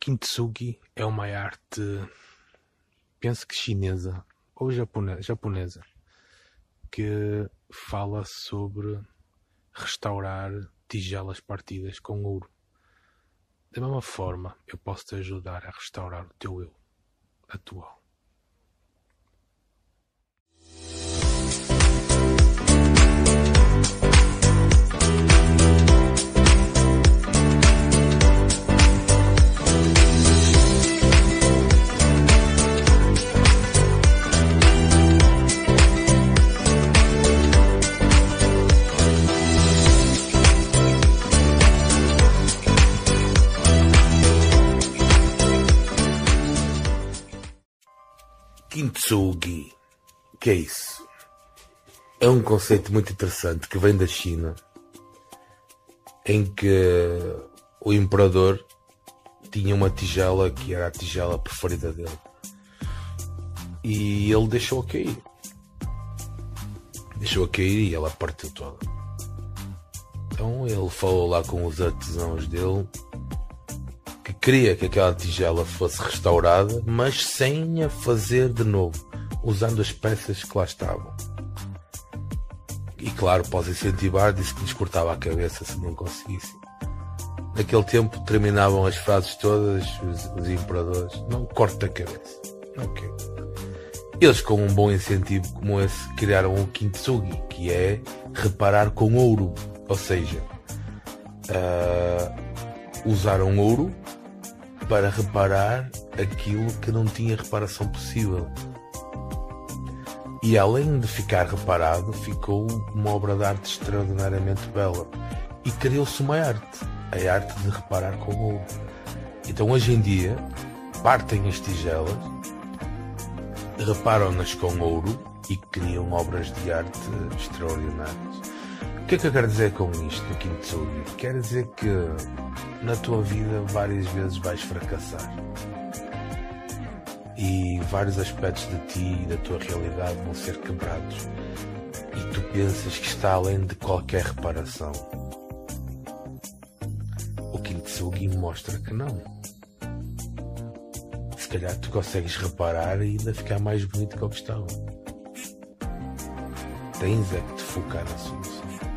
Kintsugi é uma arte, penso que chinesa ou japonesa, japonesa que fala sobre restaurar tigelas partidas com ouro. Da mesma forma, eu posso te ajudar a restaurar o teu eu atual. Kintsugi. Que é isso? É um conceito muito interessante que vem da China, em que o imperador tinha uma tigela que era a tigela preferida dele. E ele deixou-a cair. Deixou-a cair e ela partiu toda. Então ele falou lá com os artesãos dele queria que aquela tigela fosse restaurada, mas sem a fazer de novo, usando as peças que lá estavam. E claro, após incentivar, disse que lhes cortava a cabeça se não conseguissem. Naquele tempo terminavam as frases todas, os, os imperadores, não corta a cabeça. Ok. Eles, com um bom incentivo como esse, criaram o Kintsugi, que é reparar com ouro. Ou seja, uh, usaram ouro para reparar aquilo que não tinha reparação possível. E além de ficar reparado, ficou uma obra de arte extraordinariamente bela. E criou-se uma arte, a arte de reparar com ouro. Então hoje em dia, partem as tigelas, reparam-nas com ouro e criam obras de arte extraordinárias. O que é que eu quero dizer com isto, Kintsugi? Quero dizer que na tua vida várias vezes vais fracassar. E vários aspectos de ti e da tua realidade vão ser quebrados. E tu pensas que está além de qualquer reparação. O Kintsugi mostra que não. Se calhar tu consegues reparar e ainda ficar mais bonito que o que estava. Tens é que te focar na solução.